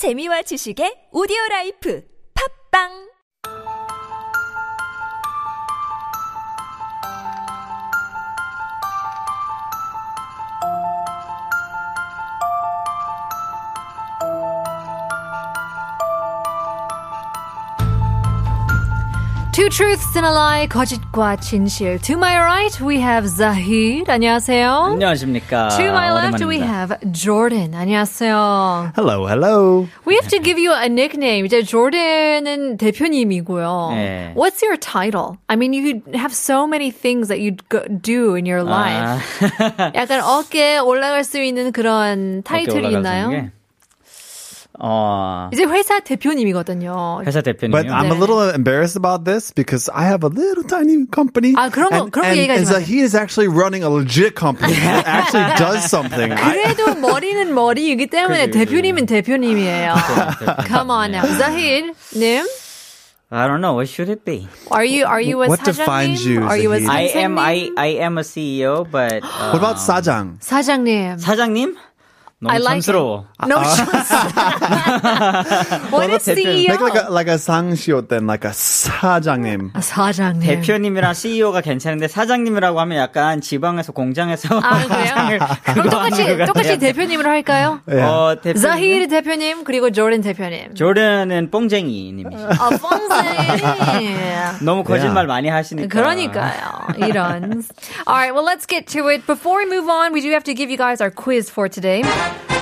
재미와 지식의 오디오 라이프. 팝빵 Two truths and a lie, 거짓과 진실. To my right, we have Zahid. 안녕하세요. 안녕하십니까. To my left, we 오랜만입니다. have Jordan. 안녕하세요. Hello, hello. We have to give you a nickname. 이제 Jordan은 대표님이고요. 네. What's your title? I mean, you have so many things that you do in your life. 아, 약간 어깨 올라갈 수 있는 그런 어깨 타이틀이 올라갈 수 있나요? 있는 게? 어, 이제 회사 대표님이거든요. 회사 대표님이요. But I'm a 네. little embarrassed about this because I have a little tiny company. 아, 그런 거- and, 그런 거 and, 얘기하지 and 마세요. Zahid is actually running a legit company that actually does something. I, 그래도 머리는 머리이기 때문에 그지, 그지. 대표님은 대표님이에요. Come on now. Zahid, 님, I don't know. What should it be? are you are you a What 사장님? defines you, Are you a Zahid? I am I 선생님? I am a CEO, but uh, what about Sajang? 사장님. 사장님? 너무 I like 촌스러워. No, what is CEO? Make like a like a 상시옷 then like a 사장님. 아, 사장님. 대표님이랑 CEO가 괜찮은데 사장님이라고 하면 약간 지방에서 공장에서 아 그래요? 그럼 똑같이 똑같이. 대표님으로 할까요? Yeah. 어, 대표님. 자히르 대표님 그리고 조던 대표님. 조던은 뽕쟁이님이죠. 아 뻥쟁이. 너무 거짓말 많이 하시니까. 그러니까요. 이런. Alright, well let's get to it. Before we move on, we do have to give you guys our quiz for today.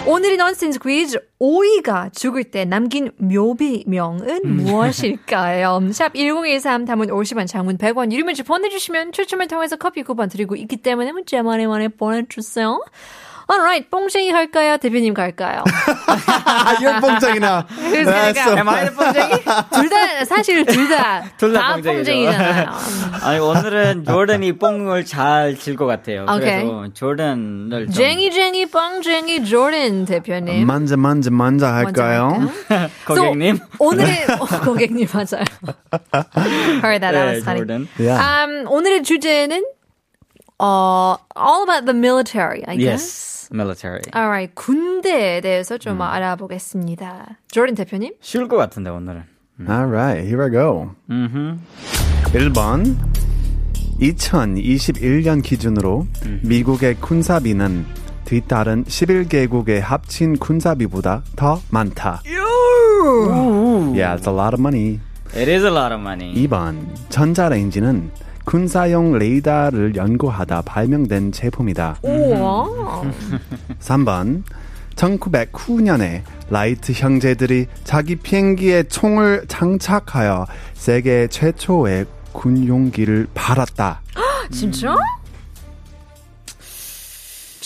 오늘의 넌센스 퀴즈 오이가 죽을 때 남긴 묘비명은 무엇일까요? 샵 1013 담은 50원 장문 100원 유료 문자 보내주시면 추첨을 통해서 커피 쿠폰 드리고 있기 때문에 문자 많이 많이 보내주세요. Alright, 뽕쟁이 갈까요? 대표님 갈까요? You're 뽕쟁이 go? so Am I the 뽕쟁이? 둘 다 사실 둘 다 둘다 다 뽕쟁이죠. 뽕쟁이잖아요. 아니 오늘은 조던이 뽕을 잘 질 것 같아요. 오케이. 그래서 조던을 좀 쟁이 쟁이 뻥쟁이 조던 대표님. 만져 만져 만져 할까요? 고객님. So, 오늘의 어, 고객님 맞아요. Heard that. That 네, was funny. 조던. Yeah. Um, 오늘의 주제는 어 all about the military, I guess. Yes, military. Alright, 군대에 대해서 좀 알아보겠습니다. 조던 대표님. 쉬울 것 같은데 오늘은. All right, here I go. 음. 1번 2021년 기준으로 미국의 군사비는 뒤따른 11개국의 합친 군사비보다 더 많다. Yeah, it's a lot of money. It is a lot of money. 2번 전자레인지는 군사용 레이더를 연구하다 발명된 제품이다. 우와. 3번 1909년에 라이트 형제들이 자기 비행기에 총을 장착하여 세계 최초의 군용기를 팔았다. 진짜?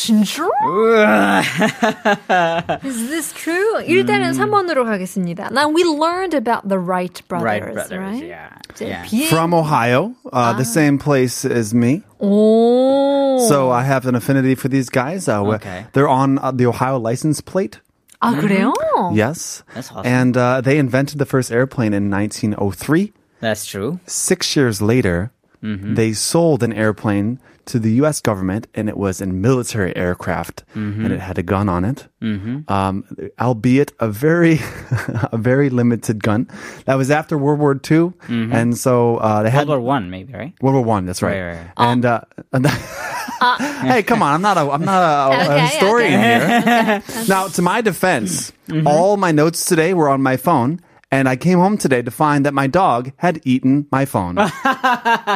진짜? Is this true? 일단은 3번으로 가겠습니다. Now we learned about the Wright brothers, Right, brothers. right? Yeah. 이제 yeah. 비행- From Ohio, uh, the same place as me. 오. So I have an affinity for these guys. Uh, wh- Okay. They're on uh, the Ohio license plate. 아 그래요? Yes. That's awesome. And uh, they invented the first airplane in 1903. That's true. Six years later, they sold an airplane to the U.S. government, and it was a military aircraft, and it had a gun on it, um, albeit a very, a very limited gun. That was after World War II, and so uh, they had World War One, maybe, right? World War One. That's right. Right, right, And, uh, and hey, come on! I'm not a I'm not a, a Okay, historian here. now, to my defense, all my notes today were on my phone. And I came home today to find that my dog had eaten my phone.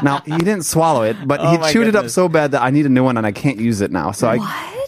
now he didn't swallow it, but he Oh my chewed it up goodness. so bad that I need a new one, and I can't use it now. So I,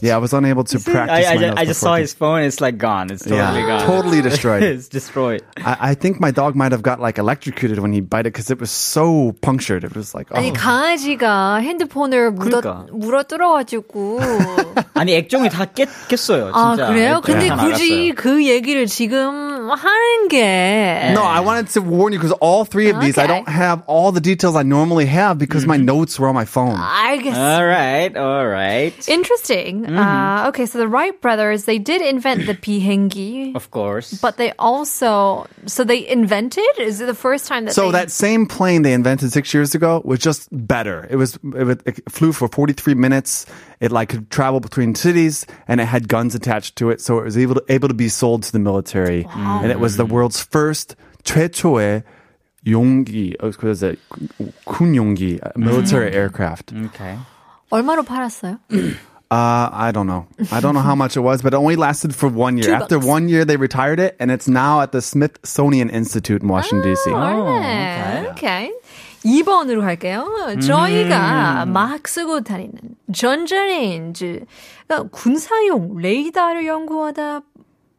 yeah, I was unable to practice. I, I, my just, notes I just before saw I his phone. It's like gone. It's totally Yeah, gone. totally destroyed. it's destroyed. I, I think my dog might have got like electrocuted when he bit it because it was so punctured. It was like, oh. 아니 강아지가 핸드폰을 물어 그러니까. 물어 뜯어가지고 아니 액정이 다 깼, 깼어요. 아 진짜. 그래요? 액정이 근데 다 굳이 나갔어요. 그 얘기를 지금 하는 게. No, I wanted to warn you because all three of these, I Okay. don't have all the details I normally have because my notes were on my phone. 알겠어. All right, all right. Interesting. Mm-hmm. Uh, okay, so the Wright brothers, they did invent the 비행기. Of course. But they also, so they invented? Is it the first time that So they... that same plane they invented six years ago was just better. It was it, was- it flew for 43 minutes. It like could travel between cities, and it had guns attached to it, so it was able to, able to be sold to the military. Wow. And it was the world's first 최초의 용기, what is it? 군 용기, uh, military aircraft. Okay. 얼마로 팔았어요? Uh, I don't know. I don't know how much it was, but it only lasted for one year. After one year, they retired it, and it's now at the Smithsonian Institute in Washington, D.C. Oh, oh okay. okay. 2번으로 갈게요. 저희가 막 쓰고 다니는 전자레인지, 군사용 레이더를 연구하다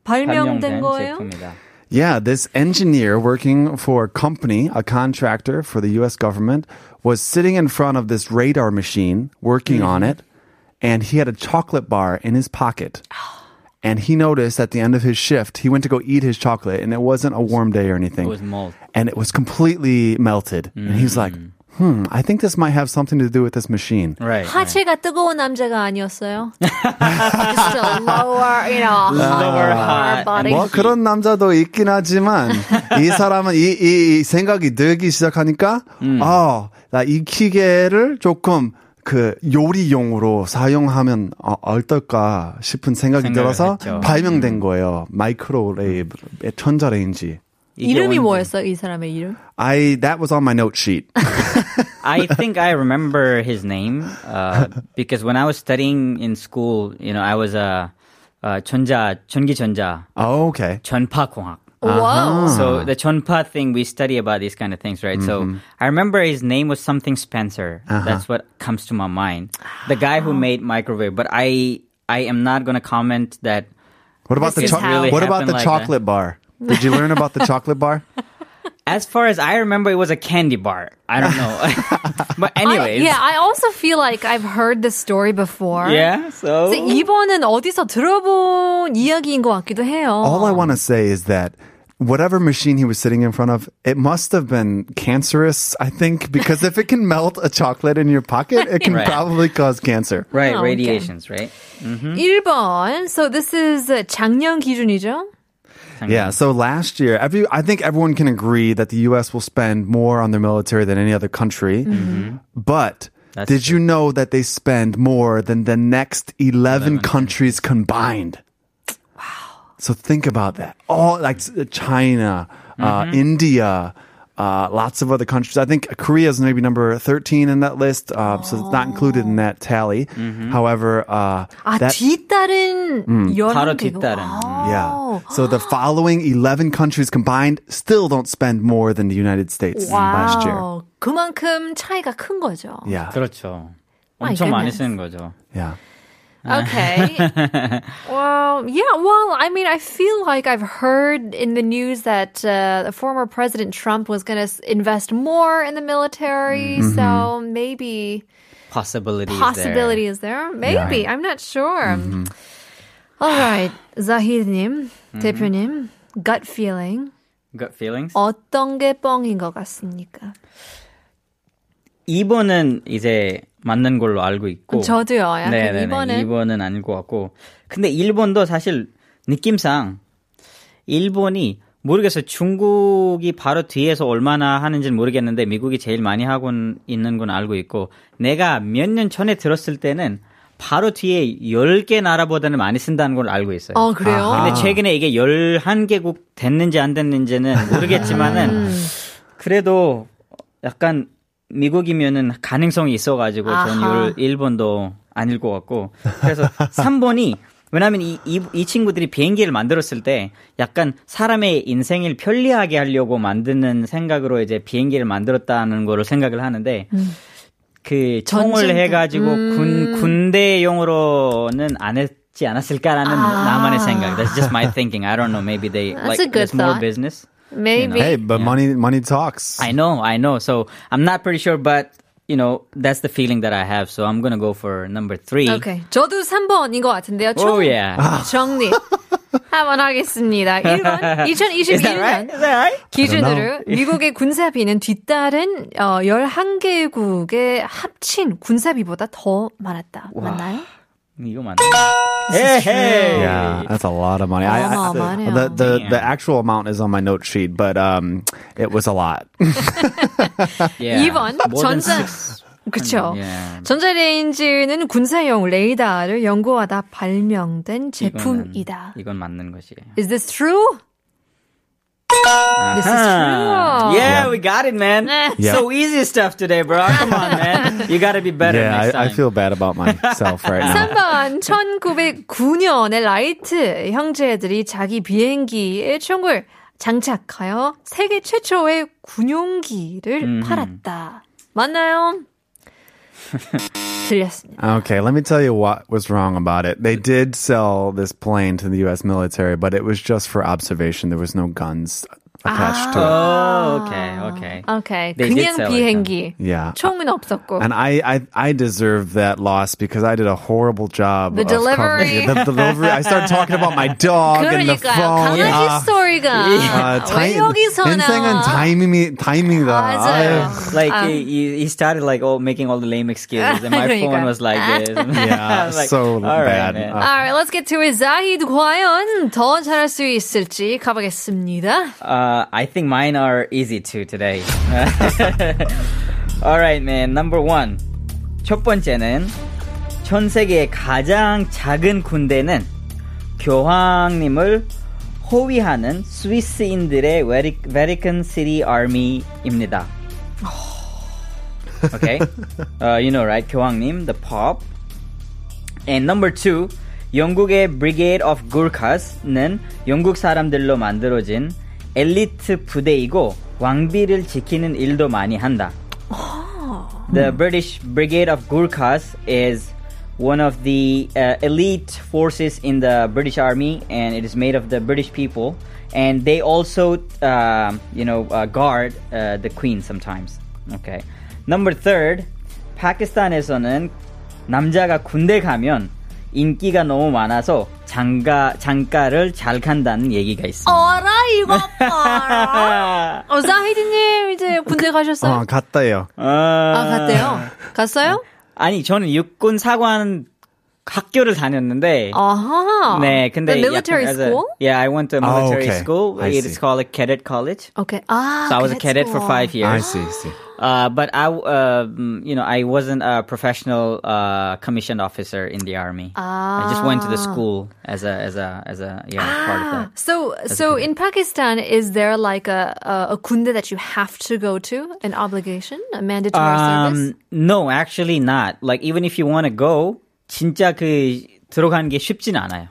발명된 발명된 거예요? 제품이다. Yeah, this engineer working for a company, a contractor for the US government, was sitting in front of this radar machine working on Mm-hmm. it, and he had a chocolate bar in his pocket. And he noticed at the end of his shift, he went to go eat his chocolate, and it wasn't a warm day or anything. It was mold. and it was completely melted. And he's like, Hmm, I think this might have something to do with this machine. Right. 하체가 뜨거운 남자가 아니었어요. Just a lower, you know, Lower hot hot body. 뭐 그런 남자도 있긴 하지만 이 사람은 이, 이 생각이 들기 시작하니까 아, 나이 기계를 조금 그 요리용으로 사용하면 어, 어떨까 싶은 생각이 들어서 했죠. 발명된 거예요. 마이크로웨이브 전자레인지. 이게 이름이 뭐였어요? 이 사람의 이름? I that was on my note sheet. I think I remember his name uh, because when I was studying in school, you know, I was a uh, 전자 전기 전자 oh, okay. 전파공학. Wow. So the chonpa thing, we study about these kind of things, right? So I remember his name was something Spencer. That's what comes to my mind. The guy who made microwave. But I, I am not going to comment that. What about This the is how- what about happened the like chocolate bar? Did you learn about the chocolate bar? As far as I remember, it was a candy bar. I don't know. but I, anyways, yeah, I also feel like I've heard this story before. yeah. So 근데 이번은 어디서 들어본 이야기인 것 같기도 해요. All I want to say is that whatever machine he was sitting in front of, it must have been cancerous, I think, because if it can melt a chocolate in your pocket, it can Right. probably cause cancer. right, Oh, okay. radiations, right? 1번. So this is uh, 작년 기준이죠? Yeah, so last year, every I think everyone can agree that the US will spend more on their military than any other country. Mm-hmm. But That's did you know that they spend more than the next 11, countries combined? Wow. So think about that. All like s- China, uh, India, uh, lots of other countries. I think Korea is maybe number 13 in that list, uh, so it's not included in that tally. However, uh, 아, that, 뒤따른 여러 바로 개국. 뒤따른. yeah. So the following 11 countries combined still don't spend more than the United States last year. 와우. 그만큼 차이가 큰 거죠. Yeah. 그렇죠. My 엄청 많이 goodness. 쓰는 거죠. Yeah. Okay. well, yeah, well, I mean, I feel like I've heard in the news that uh, the former President Trump was going to invest more in the military. So maybe Possibility. possibility is there. Maybe. I'm not sure. All right. 자희드님, 대표님, gut feeling. Gut feelings. 어떤 게 뻥인 것 같습니까? 2번은 이제 맞는 걸로 알고 있고. 저도요. 약간 네네네. 2번은 2번은 아닐 것 같고. 근데 일본도 사실 느낌상 일본이 모르겠어요. 중국이 바로 뒤에서 얼마나 하는지는 모르겠는데 미국이 제일 많이 하고 있는 건 알고 있고 내가 몇 년 전에 들었을 때는 바로 뒤에 10개 나라보다는 많이 쓴다는 걸 알고 있어요. 어, 그래요? 근데 최근에 이게 11개국 됐는지 안 됐는지는 모르겠지만은 그래도 약간 미국이면은 가능성이 있어가지고 전 아하. 일- 일본도 아닐 것 같고 그래서 3번이 왜냐하면 이, 이, 이 친구들이 비행기를 만들었을 때 약간 사람의 인생을 편리하게 하려고 만드는 생각으로 이제 비행기를 만들었다는 거를 생각을 하는데 그 전쟁 총을 때. 해가지고 군 군대용으로는 안 했지 않았을까라는 나만의 생각. That's just my thinking. I don't know. Maybe they That's like it's more business. Maybe. Hey, but Yeah. money money talks. I know, I know. So I'm not pretty sure, but you know that's the feeling that I have. So I'm gonna go for number three. 오케이. 저도 3번인 것 같은데요. 총 Oh yeah. 정리. 한번 하겠습니다. 1번 Is that right? 2021년 Is that right? 기준으로 미국의 군사비는 뒤따른 어, 11개국의 합친 군사비보다 더 많았다. 맞나요? 이거 맞네. Hey. Yeah, that's a lot of money. I, I, 어마어마하네요. the the the actual amount is on my note sheet, but um, it was a lot. Yeah. 2번 More than 전자 six. 그쵸. Yeah. 전자레인지는 군사용 레이더를 연구하다 발명된 제품이다. 이건 맞는 것이에요. Is this true? This is Ah. true. Yeah, we got it, man. Yeah. So easy stuff today, bro. Come on, man. You got to be better yeah, next I, I time. feel bad about myself right now. 3번 1909년에 라이트 형제들이 자기 비행기에 총을 장착하여 세계 최초의 군용기를 팔았다. 맞나요? 틀렸습니다. Okay, let me tell you what was wrong about it. They did sell this plane to the U.S. military, but it was just for observation. There was no guns attached to it. Oh, okay, okay. 오케이. They did 그냥 sell it, 비행기. Yeah. 총은 없었고. And I, I, I deserve that loss because I did a horrible job. The of delivery. covering it. The, the delivery. I started talking about my dog and the 그러니까요. phone. 강아지 아, 스토리가 아, 왜 타임- 여기서 인생은 나와? 타이밍이, 타이밍이다. 맞아요. 아유. Like Um, he, he he started like oh making all the lame excuses, and my 그러니까. phone was like this. Yeah, I was like, so all right, bad. man. Uh, Alright, let's get to it. 자히드 과연 더 잘할 수 있을지 가보겠습니다. Uh, I think mine are easy too today. All right, man. Number one. 첫 번째는 전 세계의 가장 작은 군대는 교황님을 호위하는 스위스인들의 Vati- Vatican City Army입니다. Okay, uh, you know, right? 교황님, the Pope. And number two, 영국의 Brigade of Gurkhas는 영국 사람들로 만들어진 엘리트 부대이고 왕비를 지키는 일도 많이 한다. The British Brigade of Gurkhas is one of the uh, elite forces in the British Army, and it is made of the British people. And they also, uh, you know, uh, guard uh, the Queen sometimes. Okay. Number third, 파키스탄에서는 남자가 군대 가면 인기가 너무 많아서 장가 장가를 잘 간다는 얘기가 있습니다. 어라 이거 봐라. 어, 자히드님 이제 군대 가셨어요? 어, 갔다요. 아 갔대요? 갔어요? 아니 저는 육군 사관 학교를 다녔는데 아하. 네 근데 The military 약간 as a- school? yeah I went to a Oh, military okay. school I it's see. called a cadet college 오케이. 아. so I was a cadet cadet for school. five years I see, see. Uh, but I, uh, mm, you know, I wasn't a professional uh, commissioned officer in the army. I just went to the school as a as a as a yeah part of that. So, so in Pakistan, is there like a, a a kunde that you have to go to, an obligation, a mandatory service? Um, no, actually not. Like even if you want to go, 진짜 그 들어가는 게 쉽진 않아요.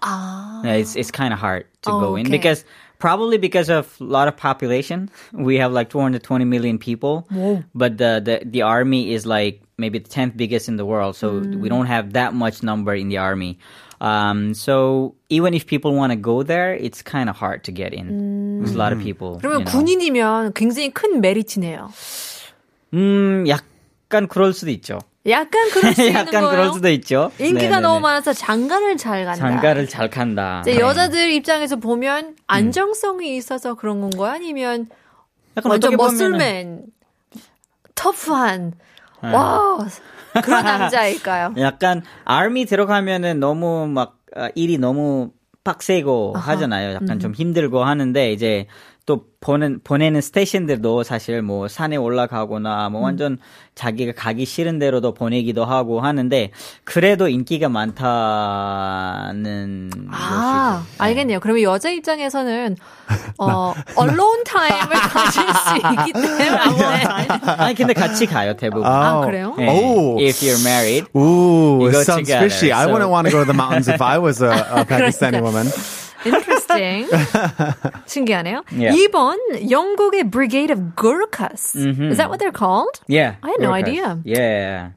Yeah, it's it's kind of hard to Oh, go in okay. because probably because of a lot of population. We have like 220 million people, but the, the the army is like maybe the 10th biggest in the world. So Mm. we don't have that much number in the army. Um, so even if people want to go there, it's kind of hard to get in. There's a lot of people. 그러면 you know. 군인이면 굉장히 큰 메리트네요. 음, 약간 그럴 수도 있죠. 약간 그럴 수 있는 약간 거예요. 그럴 수도 있죠. 인기가 네네네. 너무 많아서 장가를 잘 간다. 장가를 잘 간다. 이제 네. 여자들 입장에서 보면 안정성이 있어서 그런 건가요? 아니면 약간 완전 머슬맨, 터프한, 와 그런 남자일까요? 약간 아미 들어가면은 너무 막 아, 일이 너무 빡세고 하잖아요. 약간 좀 힘들고 하는데 이제 또 보는 보내는 스테이션들도 사실 뭐 산에 올라가거나 뭐 완전 자기가 가기 싫은 데로도 보내기도 하고 하는데 그래도 인기가 많다는 아, 것이죠. 알겠네요. 그러면 여자 입장에서는 어 언론 타임을 가질 수 있기 때문에 아니 근데 같이 가요 대부분. 아, 그래요? 네. Oh. If you're married. Ooh, it go sounds together, fishy. I so- wouldn't want to go to the mountains if I was a, a Pakistani woman. Interesting. 신기하네요. Yeah. 2번 영국의 Brigade of Gurkhas. Is that what they're called? Yeah. I had no Gurkhas. idea. Yeah.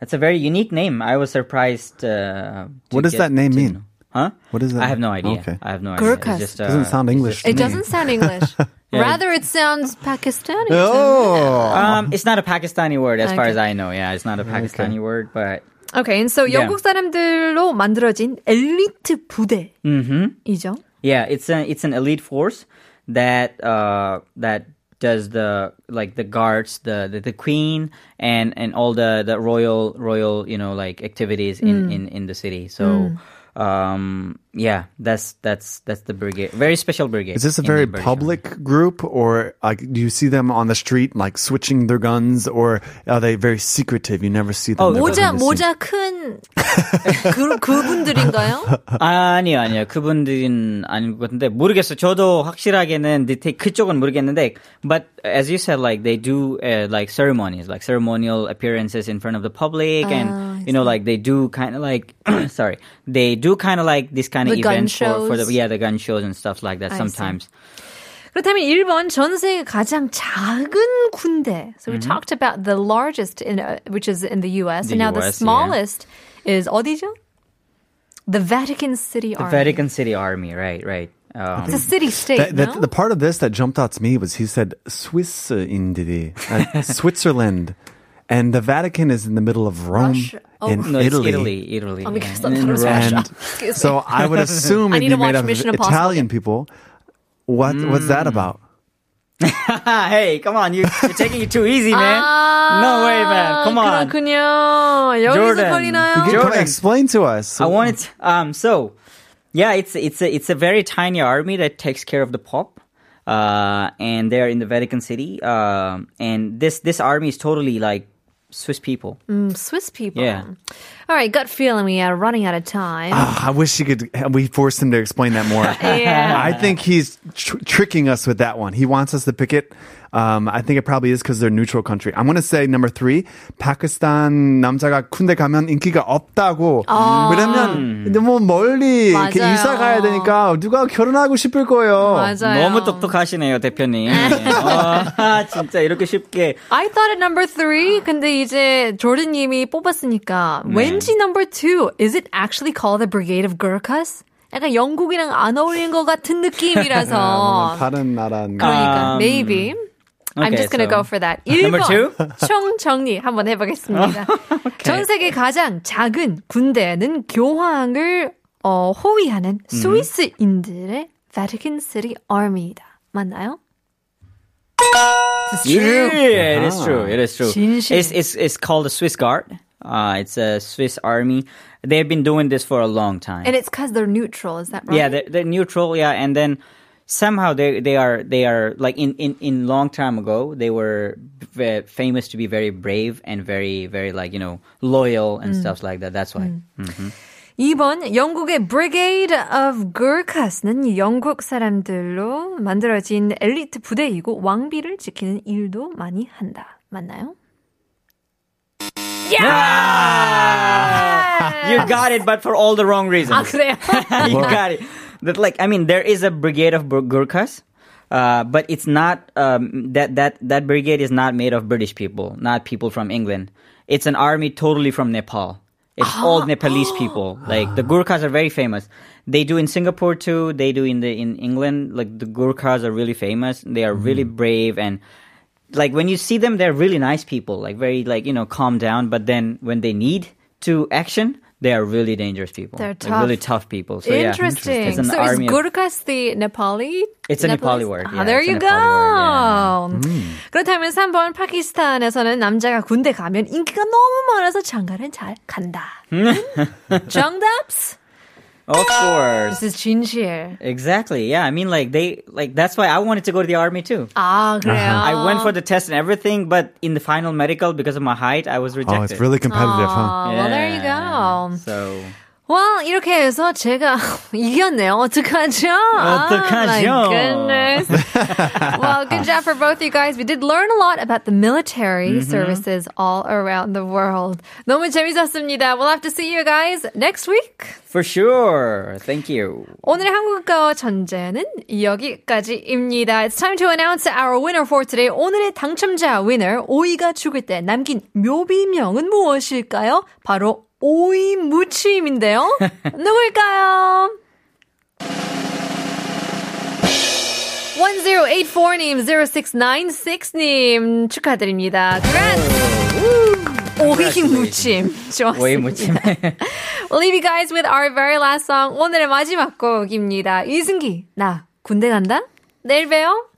That's a very unique name. I was surprised. Uh, to What does get that name to mean? know. Huh? What does that I have no mean? idea. Okay. I have no Gurkhas. idea. It's just, uh, Doesn't sound it's English. It to me. doesn't sound English. Rather, it sounds Pakistani. to me. Oh. Um, it's not a Pakistani word as far Okay. as I know. Yeah, it's not a Pakistani word, but Okay, and so Yeah. 영국 사람들로 만들어진 엘리트 부대이죠. Yeah, it's a it's an elite force that uh that does the like the guards, the the, the queen and and all the the royal royal you know like activities in Mm. in in the city. So. Um. Yeah, that's that's that's the brigade. Very special brigade. Is this a in very the British Army. public group, or like do you see them on the street like switching their guns, or are they very secretive? You never see them. Oh, never 모자 behind the scenes? 모자 큰 그, 그분들인가요? 아니요, 아니요. 그분들은 아닌 것 같은데 모르겠어요. 저도 확실하게는 디테일 그쪽은 모르겠는데 but as you said like they do uh, like ceremonies, like ceremonial appearances in front of the public and you know like they do kind of like sorry, they do kind of like this kind of The gun events for, for the shows. yeah, the gun shows and stuff like that I see. sometimes. 그렇다면 1번 전 세계 가장 작은 군대. So we talked about the largest in uh, which is in the US The and now the US, yeah. smallest is 어디죠? The Vatican City The Army. Vatican City Army, right, right. Um, It's a city state, That, that, no? the part of this that jumped out to me was he said Swiss indie, uh, Switzerland, and the Vatican is in the middle of Rome Russia. Oh. in no, it's Italy. Italy, Italy. Oh, yeah. because And I in thought it was Rome. Russia. And Excuse me. so I would assume I it'd need be to made watch of Mission Impossible Italian again. people. What what's that Mm. about? hey, come on, you, you're taking it too easy, man. no way, man. Come on. 그렇군요. 여기서 Jordan. 걸리나요? You can come Jordan. explain to us. I wanted to, um so yeah it's it's a it's a very tiny army that takes care of the Pope. Uh, and they're in the Vatican City. Um, and this this army is totally like Swiss people. Mm, Swiss people. Yeah. All right, gut feeling we are running out of time. Ah, I wish he could. We forced him to explain that more. Yeah. I think he's tr- tricking us with that one. He wants us to pick it. Um, I think it probably is because they're neutral country. I'm going to say number three. 파키스탄 남자가 군대 가면 인기가 없다고. 왜냐면 너무 멀리 아. 맞아요. 이사 가야 되니까 누가 결혼하고 싶을 거예요. 맞아요. 너무 똑똑하시네요, 대표님. 어, 진짜 이렇게 쉽게. I thought it number three. 근데 이제 조르님이 뽑았으니까 왠지 number two. Is it actually called the Brigade of Gurkhas? 약간 영국이랑 안 어울리는 것 같은 느낌이라서. 다른 나라. 그러니까 Um, maybe. I'm okay, just gonna so- go for that. Number 1번 two? 총 정리 한번 해보겠습니다. 전 세계 가장 작은 군대는 교황을 어, 호위하는 스위스인들의 Vatican City Army이다. 맞나요? This is true. Yeah, it is true. It is true. 진실. It's, it's, it's called the Swiss Guard. Uh, it's a Swiss army. They've been doing this for a long time. And it's because they're neutral, is that right? Yeah, they're, they're neutral. Yeah, and then somehow they they are they are like in in in long time ago they were v- famous to be very brave and very very like you know loyal and stuff like that. That's why. 2번 영국의 Brigade of Gurkhas는 영국 사람들로 만들어진 엘리트 부대이고 왕비를 지키는 일도 많이 한다. 맞나요? You got it, but for all the wrong reasons. 아 그래요? you got it. That like I mean, there is a brigade of Gurkhas, uh, but it's not um, that that that brigade is not made of British people, not people from England. It's an army totally from Nepal. It's all Nepalese people. Like the Gurkhas are very famous. They do in Singapore too. They do in the in England. Like the Gurkhas are really famous. They are really brave and like when you see them, they're really nice people. Like very like you know calm down. But then when they need to action, they are really dangerous people. They're Like, really tough. tough people. So yeah, Interesting. It's so is Gurkhas the Nepali? It's a Nepali Nepalese? word, Ah, yeah, there it's a you go. Nepali word, 그렇다면 3번 파키스탄에서는 남자가 군대 가면 인기가 너무 많아서 장가를 잘 간다. 정답s? of course. This is 진실. Exactly. Yeah. I mean, like they like that's why I wanted to go to the army too. 아 그래요. I went for the test and everything, but in the final medical, because of my height, I was rejected. Oh, it's really competitive, huh? 아, well, there you go. So Well, 이렇게 해서 제가 이겼네요. 어떡하죠? 어떡하죠? Oh, my goodness. well, good job for both you guys. We did learn a lot about the military Mm-hmm. services all around the world. 너무 재밌었습니다. We'll have to see you guys next week. for sure. Thank you. 오늘의 한국어 전제는 여기까지입니다. It's time to announce our winner for today. 오늘의 당첨자 winner 오이가 죽을 때 남긴 묘비명은 무엇일까요? 바로 오이 무침인데요. 누굴까요? 1084님, 0696님 축하드립니다. 오이 무침. 좋았습니다. 오이 무침. We'll leave you guys with our very last song. 오늘의 마지막 곡입니다. 이승기, 나 군대 간다? 내일 봬요.